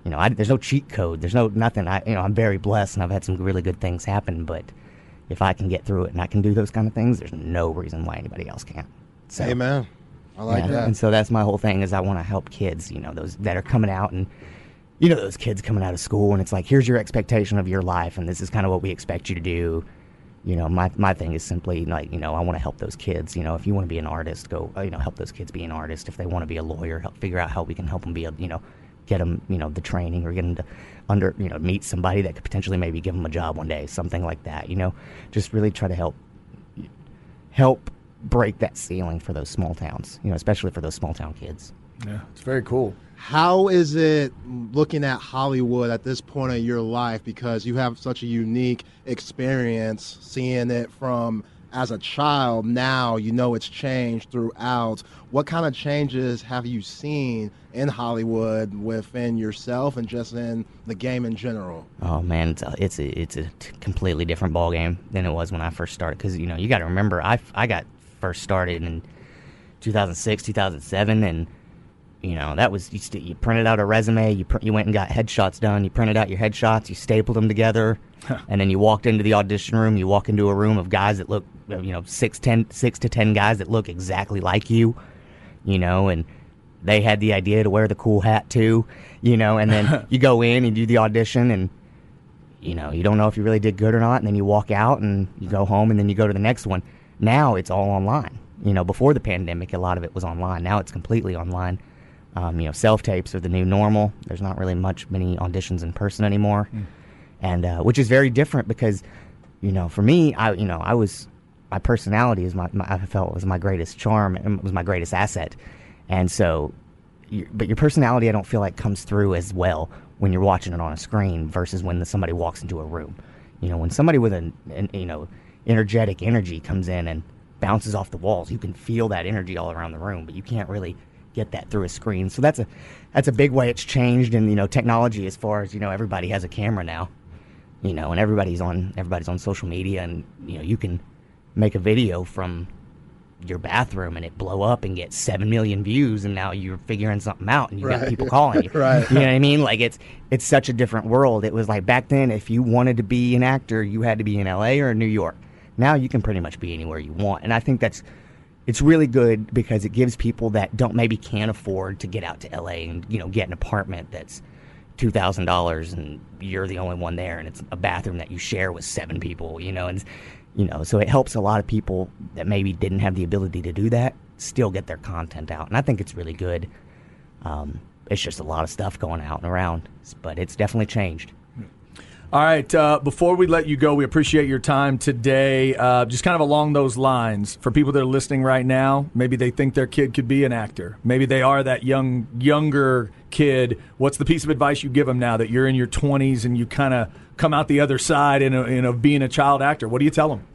you know. I, there's no cheat code. There's no nothing. I you know I'm very blessed and I've had some really good things happen, but if I can get through it and I can do those kind of things, there's no reason why anybody else can't. So, Amen. I like yeah, that. And so that's my whole thing is I want to help kids, you know, those that are coming out and you know those kids coming out of school and it's like here's your expectation of your life and this is kind of what we expect you to do. You know, my my thing is simply like, you know, I want to help those kids, you know, if you want to be an artist, go, you know, help those kids be an artist. If they want to be a lawyer, help figure out how we can help them be a, you know, get them, you know, the training or get them to under, you know, meet somebody that could potentially maybe give them a job one day, something like that. You know, just really try to help help break that ceiling for those small towns. You know, especially for those small town kids. Yeah, it's very cool. How is it looking at Hollywood at this point of your life? Because you have such a unique experience seeing it from as a child. Now you know it's changed throughout. What kind of changes have you seen in hollywood within yourself and just in the game in general? Oh man it's a, it's a, it's a completely different ball game than it was when i first started. Because you know you got to remember i, I got first started in 2006 2007 and you know that was you, st- you printed out a resume you pr- you went and got headshots done you printed out your headshots you stapled them together and then you walked into the audition room you walk into a room of guys that look you know six ten six to ten guys that look exactly like you you know and they had the idea to wear the cool hat too you know and then you go in and do the audition and you know you don't know if you really did good or not and then you walk out and you go home and then you go to the next one. Now it's all online. You know before the pandemic a lot of it was online. Now it's completely online um, you know self tapes are the new normal there's not really much many auditions in person anymore mm. and uh, which is very different because you know for me i you know i was my personality is my, my, I felt was my greatest charm and was my greatest asset. And so, but your personality, I don't feel like comes through as well when you're watching it on a screen versus when the, somebody walks into a room. You know, when somebody with an, an, you know energetic energy comes in and bounces off the walls, you can feel that energy all around the room, but you can't really get that through a screen. So that's a that's a big way it's changed in you know technology as far as you know everybody has a camera now, you know, and everybody's on everybody's on social media, and you know you can make a video from your bathroom and it blow up and get 7 million views and now you're figuring something out and you right. got people calling you. Right. You know what i mean? Like it's it's such a different world. It was like back then if you wanted to be an actor you had to be in la or new york. Now you can pretty much be anywhere you want. And i think that's it's really good because it gives people that don't maybe can't afford to get out to la and you know get an apartment that's $2000 and you're the only one there and it's a bathroom that you share with seven people you know and you know so it helps a lot of people that maybe didn't have the ability to do that still get their content out. And i think it's really good. Um, it's just a lot of stuff going out and around but it's definitely changed All right. Uh, before we let you go, we appreciate your time today. Uh, just kind of along those lines, for people that are listening right now, maybe they think their kid could be an actor. Maybe they are that young, younger kid. What's the piece of advice you give them now that you're in your 20s and you kind of come out the other side in, a, in a, being a child actor? What do you tell them?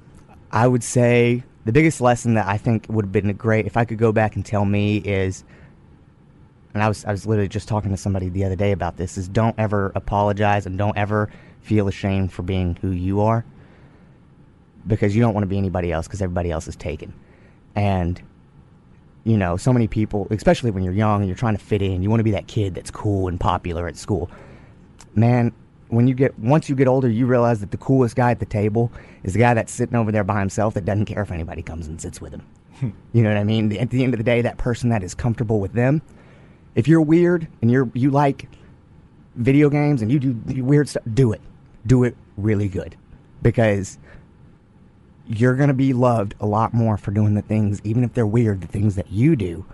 I would say the biggest lesson that I think would have been great if I could go back and tell me is and I was I was literally just talking to somebody the other day about this is don't ever apologize and don't ever feel ashamed for being who you are because you don't want to be anybody else because everybody else is taken. And you know, so many people, especially when you're young and you're trying to fit in, you want to be that kid that's cool and popular at school. Man, when you get once you get older, you realize that the coolest guy at the table is the guy that's sitting over there by himself that doesn't care if anybody comes and sits with him. Hmm. you know what I mean? At the end of the day, that person that is comfortable with them if you're weird and you're you like video games and you do weird stuff, do it. Do it really good because you're going to be loved a lot more for doing the things, even if they're weird, the things that you do.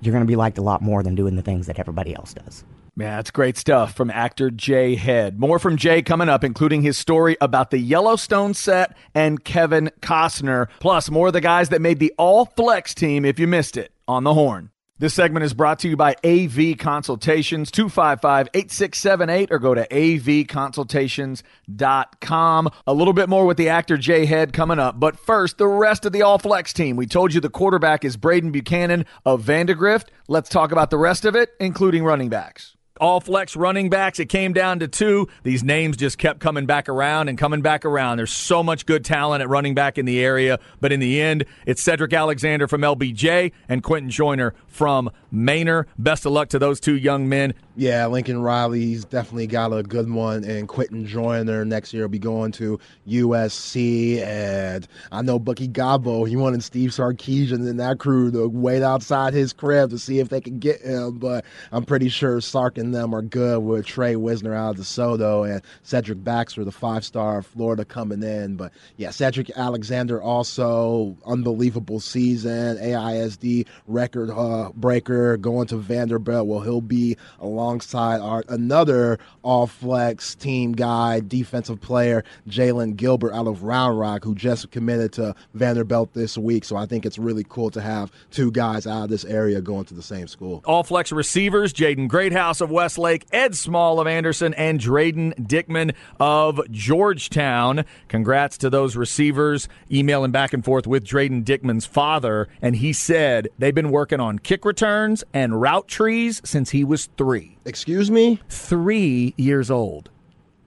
You're going to be liked a lot more than doing the things that everybody else does. Yeah, that's great stuff from actor Jae Head. More from Jae coming up, including his story about the Yellowstone set and Kevin Costner, plus more of the guys that made the All Flex team if you missed it on the horn. This segment is brought to you by AV Consultations, 255 8678, or go to avconsultations.com. A little bit more with the actor Jae Head coming up. But first, the rest of the All Flex team. We told you the quarterback is Braden Buchanan of Vandegrift. Let's talk about the rest of it, including running backs all flex running backs. It came down to two. These names just kept coming back around and coming back around. There's so much good talent at running back in the area, but in the end, it's Cedric Alexander from LBJ and Quinten Joyner from Manor. Best of luck to those two young men. Yeah, Lincoln Riley's definitely got a good one, and Quinten Joyner next year will be going to USC. And I know Bucky Gobbo, he wanted Steve Sarkisian and that crew to wait outside his crib to see if they could get him, but I'm pretty sure Sark and them are good with Tre Wisner out of DeSoto and Cedric Baxter, the five star Florida coming in. But yeah, Cedric Alexander also unbelievable season, AISD record uh, breaker going to Vanderbilt. Well, he'll be alongside our another all flex team guy, defensive player, Jalen Gilbert out of Round Rock, who just committed to Vanderbilt this week. So I think it's really cool to have two guys out of this area going to the same school. All flex receivers, Jaden Greathouse of Westlake, Ed Small of Anderson, and Drayden Dickman of Georgetown. Congrats to those receivers. Emailing back and forth with Drayden Dickman's father, and he said they've been working on kick returns and route trees since he was three. Excuse me? Three years old.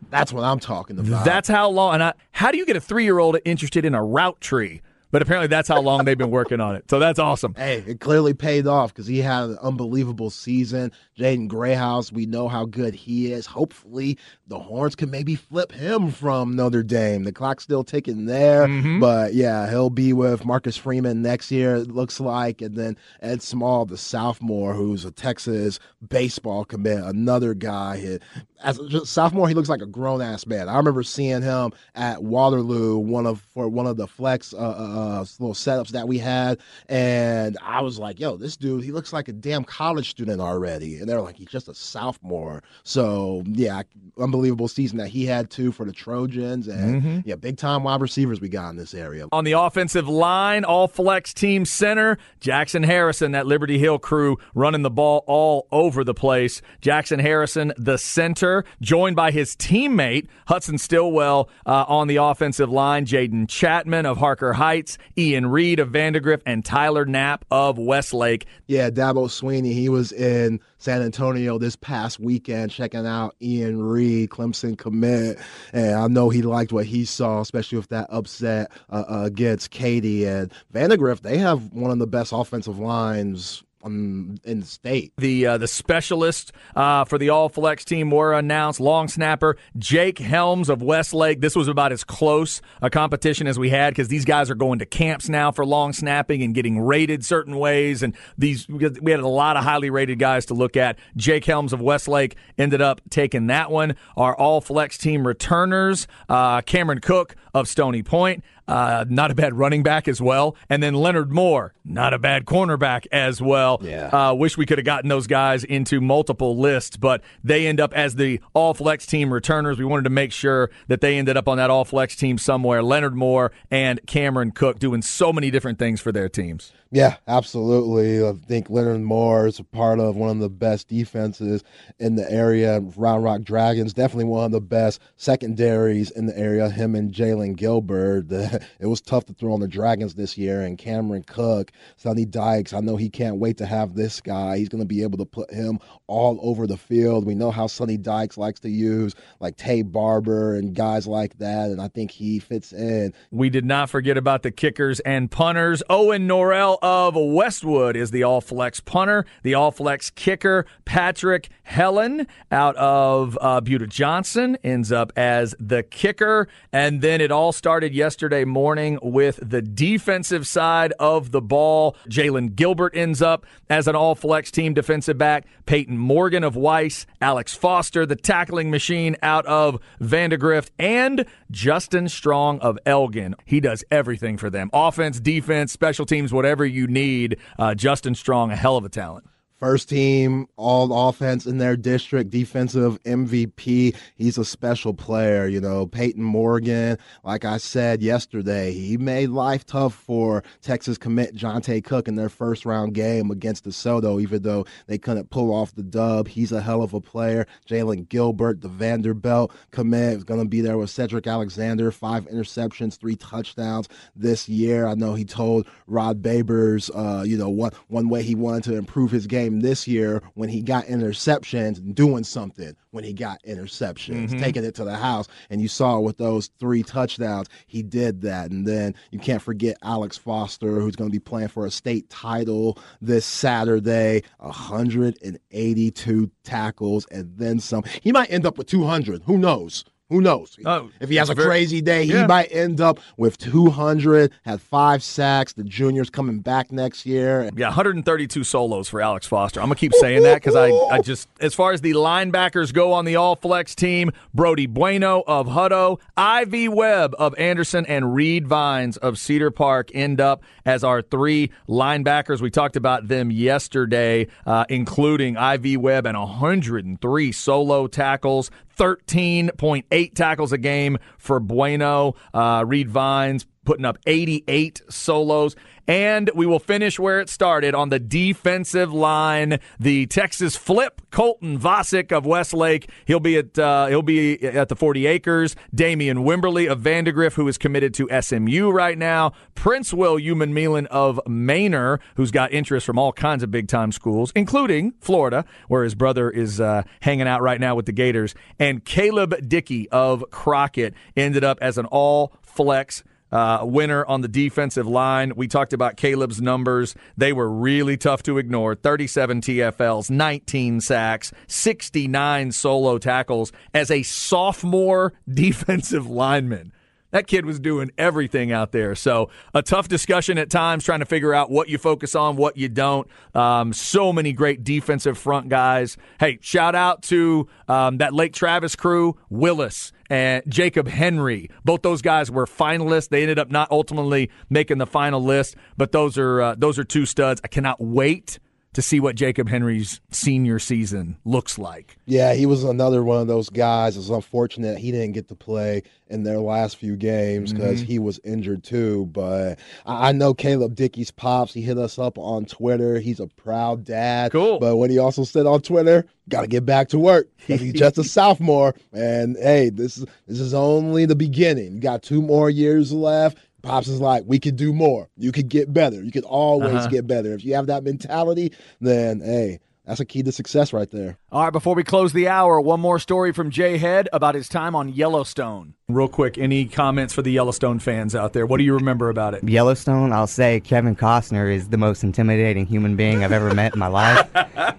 That's what I'm talking about. That's how long. And I, how do you get a three year old interested in a route tree? But apparently, that's how long they've been working on it. So that's awesome. Hey, it clearly paid off because he had an unbelievable season. Jaden Greathouse, we know how good he is. Hopefully, the Horns can maybe flip him from Notre Dame. The clock's still ticking there. Mm-hmm. But yeah, he'll be with Marcus Freeman next year, it looks like. And then Ed Small, the sophomore, who's a Texas baseball commit, another guy as a sophomore, he looks like a grown ass man. I remember seeing him at Waterloo, one of for one of the flex uh, uh, uh, little setups that we had, and I was like, "Yo, this dude, he looks like a damn college student already." And they're like, "He's just a sophomore." So yeah, unbelievable season that he had too for the Trojans, and mm-hmm. yeah, big time wide receivers we got in this area. On the offensive line, all flex team center Jackson Harrison, that Liberty Hill crew running the ball all over the place. Jackson Harrison, the center joined by his teammate, Hudson Stillwell, uh, on the offensive line, Jaden Chapman of Harker Heights, Ian Reed of Vandegrift, and Tyler Knapp of Westlake. Yeah, Dabo Swinney, he was in San Antonio this past weekend checking out Ian Reed, Clemson commit. And I know he liked what he saw, especially with that upset uh, against Katy. And Vandegrift, they have one of the best offensive lines in the state. The uh, the specialists uh, for the All Flex team were announced. Long snapper Jake Helms of Westlake. This was about as close a competition as we had because these guys are going to camps now for long snapping and getting rated certain ways. And these we had a lot of highly rated guys to look at. Jake Helms of Westlake ended up taking that one. Our All Flex team returners, uh, Cameron Cook of Stony Point. Uh, not a bad running back as well. And then Leonard Moore, not a bad cornerback as well. Yeah. Uh, wish we could have gotten those guys into multiple lists, but they end up as the all flex team returners. We wanted to make sure that they ended up on that all flex team somewhere. Leonard Moore and Cameron Cook doing so many different things for their teams. Yeah, absolutely. I think Leonard Moore is a part of one of the best defenses in the area. Round Rock Dragons, definitely one of the best secondaries in the area. Him and Jalen Gilbert. it was tough to throw on the Dragons this year. And Cameron Cook, Sonny Dykes, I know he can't wait to have this guy. He's going to be able to put him all over the field. We know how Sonny Dykes likes to use like Taye Barber and guys like that. And I think he fits in. We did not forget about the kickers and punters. Owen Norrell of Westwood is the all flex punter, the all flex kicker. Patrick Helen out of uh, Johnson ends up as the kicker. And then it all started yesterday morning with the defensive side of the ball. Jalen Gilbert ends up as an all flex team defensive back. Peyton Morgan of Weiss, Alex Foster, the tackling machine out of Vandegrift, and Justin Strong of Elgin. He does everything for them offense, defense, special teams, whatever you need. Uh, Justin Strong, a hell of a talent. First team, all offense in their district, defensive MVP. He's a special player, you know. Peyton Morgan, like I said yesterday, he made life tough for Texas commit Johntay Cook in their first round game against DeSoto, even though they couldn't pull off the dub. He's a hell of a player. Jalen Gilbert, the Vanderbilt commit, is going to be there with Cedric Alexander. Five interceptions, three touchdowns this year. I know he told Rod Babers, uh, you know, one, one way he wanted to improve his game this year when he got interceptions, doing something when he got interceptions, mm-hmm. taking it to the house. And you saw with those three touchdowns, he did that. And then you can't forget Alex Foster, who's going to be playing for a state title this Saturday, 182 tackles and then some. He might end up with 200. Who knows? Who knows? Oh, if he has a very, crazy day, yeah. he might end up with 200, had five sacks. The junior's coming back next year. Yeah, 132 solos for Alex Foster. I'm going to keep saying that because I, I just, as far as the linebackers go on the all flex team, Brody Bueno of Hutto, Ivy Webb of Anderson, and Reed Vines of Cedar Park end up as our three linebackers. We talked about them yesterday, uh, including Ivy Webb and 103 solo tackles. 13.8 tackles a game for Bueno. Uh, Reed Vines putting up 88 solos. And we will finish where it started on the defensive line. The Texas flip, Colton Vasek of Westlake. He'll be at uh, he'll be at the 40 Acres. Damian Wimberly of Vandegrift, who is committed to SMU right now. Princewill Umanmielen of Manor, who's got interest from all kinds of big time schools, including Florida, where his brother is uh, hanging out right now with the Gators. And Caleb Dickey of Crockett ended up as an all flex uh, winner on the defensive line. We talked about Caleb's numbers. They were really tough to ignore 37 TFLs, 19 sacks, 69 solo tackles as a sophomore defensive lineman. That kid was doing everything out there. So, a tough discussion at times trying to figure out what you focus on, what you don't. Um, so many great defensive front guys. Hey, shout out to um, that Lake Travis crew, Willis and Jacob Henry. Both those guys were finalists. They ended up not ultimately making the final list, but those are uh, those are two studs. I cannot wait to see what Jacob Henry's senior season looks like. Yeah, he was another one of those guys. It's unfortunate he didn't get to play in their last few games because mm-hmm. he was injured too. But I know Caleb Dickey's pops. He hit us up on Twitter. He's a proud dad. Cool. But what he also said on Twitter, got to get back to work he's just a sophomore. And hey, this is this is only the beginning. You got two more years left. Pops is like, we could do more. You could get better. You could always uh-huh. get better. If you have that mentality, then hey, that's a key to success right there. All right, before we close the hour, one more story from Jae Head about his time on Yellowstone. Real quick, any comments for the Yellowstone fans out there? What do you remember about it? Yellowstone, I'll say Kevin Costner is the most intimidating human being I've ever met in my life.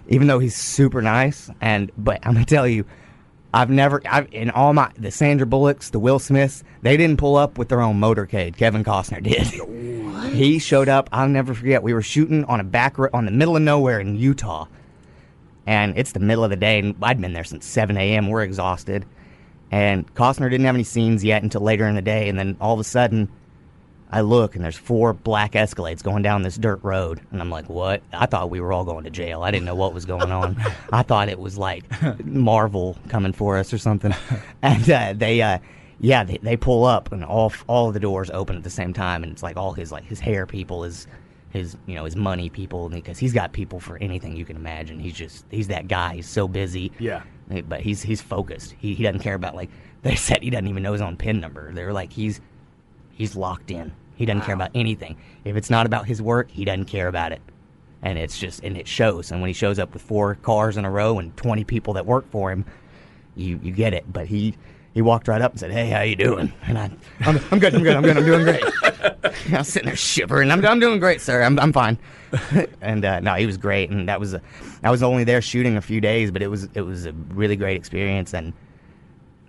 Even though he's super nice, and but I'm gonna tell you, I've never, I've, in all my, the Sandra Bullocks, the Will Smiths, they didn't pull up with their own motorcade. Kevin Costner did. What? He showed up. I'll never forget. We were shooting on a back on the middle of nowhere in Utah, and it's the middle of the day, and I'd been there since 7 a.m. We're exhausted, and Costner didn't have any scenes yet until later in the day, and then all of a sudden, I look and there's four black Escalades going down this dirt road, and I'm like, "What?" I thought we were all going to jail. I didn't know what was going on. I thought it was like Marvel coming for us or something. And uh, they, uh, yeah, they, they pull up and all all of the doors open at the same time, and it's like all his like his hair people, his his you know his money people, because he's got people for anything you can imagine. He's just he's that guy. He's so busy. Yeah. But he's he's focused. He he doesn't care about like they said he doesn't even know his own pin number. They're like he's he's locked in. He doesn't care about anything. If it's not about his work, he doesn't care about it. And it's just and it shows. And when he shows up with four cars in a row and twenty people that work for him, you you get it. But he he walked right up and said, "Hey, how you doing?" And I, I'm, I'm good, I'm good, I'm good, I'm doing great. I was sitting there shivering. I'm, I'm doing great, sir. I'm, I'm fine. and uh, no, he was great. And that was a, I was only there shooting a few days, but it was it was a really great experience. And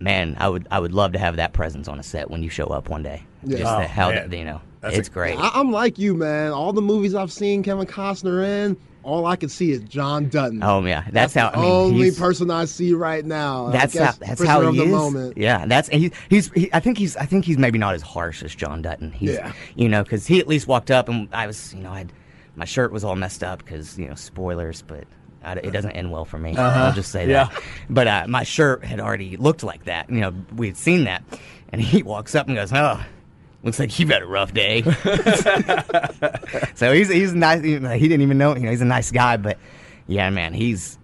man, I would I would love to have that presence on a set when you show up one day. Yeah. Just Oh, the, how man. the, you know, That's it's a- great. I, I'm like you, man. All the movies I've seen Kevin Costner in, all I can see is John Dutton. Oh yeah, that's, how. the I mean, only he's- person I see right now. I That's how. guess That's prisoner how of he the is. moment. Yeah, that's and he, he's. He, I think he's. I think he's maybe not as harsh as John Dutton. He's, Yeah. You know, because he at least walked up and I was. You know, I had my shirt was all messed up because you know spoilers, but. I, it doesn't end well for me. I'll just say Yeah. that. But uh, my shirt had already looked like that. You know, we had seen that, and he walks up and goes, "Oh, looks like you've had a rough day." so he's he's nice. He didn't even know. You know, he's a nice guy. But yeah, man, he's.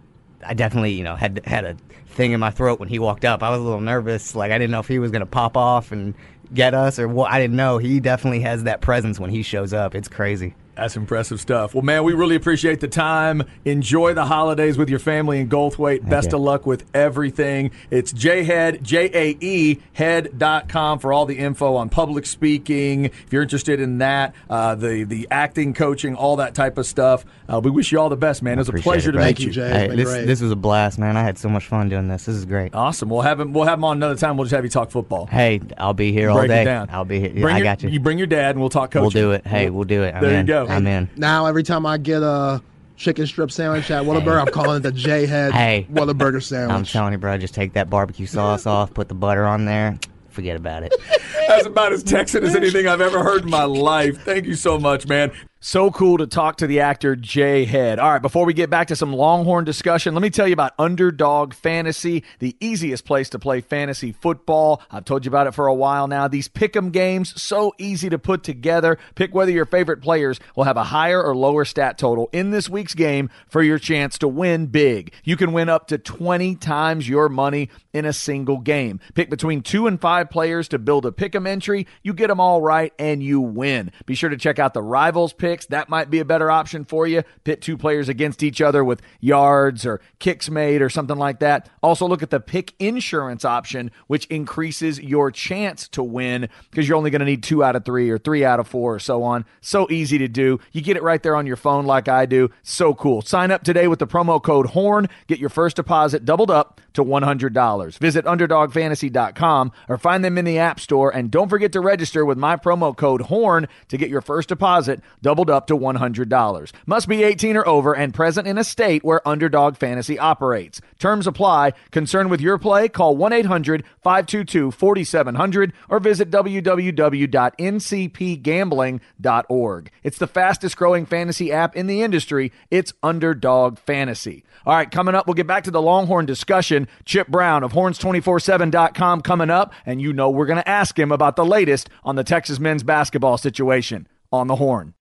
I definitely you know had had a thing in my throat when he walked up. I was a little nervous. Like I didn't know if he was gonna pop off and get us or what. I didn't know. He definitely has that presence when he shows up. It's crazy. That's impressive stuff. Well, man, we really appreciate the time. Enjoy the holidays with your family in Goldthwaite. Best of luck with everything. It's jaehead, J A E, head.com for all the info on public speaking. If you're interested in that, uh, the, the acting, coaching, all that type of stuff. Uh, we wish you all the best, man. It was a pleasure it, to meet Thank you, you. Jae. Hey, this great. this was a blast, man. I had so much fun doing this. This is great. Awesome. We'll have him. We'll have him on another time. We'll just have you talk football. Hey, I'll be here all Break day. it down. I'll be here. Bring I your- got you. You bring your dad, and we'll talk coaching. We'll do it. Hey, we'll do it. I'm There you go. I'm in. Now every time I get a chicken strip sandwich at Whataburger, I'm calling it the Jae Head Hey. Whataburger sandwich. I'm telling you, bro. Just take that barbecue sauce off, put the butter on there. Forget about it. That's about as Texan as anything I've ever heard in my life. Thank you so much, man. So cool to talk to the actor Jae Head. All right, before we get back to some Longhorn discussion, let me tell you about Underdog Fantasy, the easiest place to play fantasy football. I've told you about it for a while now. These pick'em games, so easy to put together. Pick whether your favorite players will have a higher or lower stat total in this week's game for your chance to win big. You can win up to 20 times your money in a single game. Pick between two and five players to build a pick'em entry. You get them all right and you win. Be sure to check out the rivals picks. That might be a better option for you. Pit two players against each other with yards or kicks made or something like that. Also look at the pick insurance option, which increases your chance to win because you're only going to need two out of three or three out of four or so on. So easy to do. You get it right there on your phone like I do. So cool. Sign up today with the promo code HORN. Get your first deposit doubled up to $100. Visit UnderdogFantasy.com or find them in the App Store. And don't forget to register with my promo code HORN to get your first deposit doubled up to $100. Must be 18 or over and present in a state where Underdog Fantasy operates. Terms apply. Concerned with your play? Call 1 800 522 4700 or visit www.ncpgambling.org. It's the fastest growing fantasy app in the industry. It's Underdog Fantasy. All right, coming up, we'll get back to the Longhorn discussion. Chip Brown of horns247.com coming up, and you know we're going to ask him about the latest on the Texas men's basketball situation on the Horn.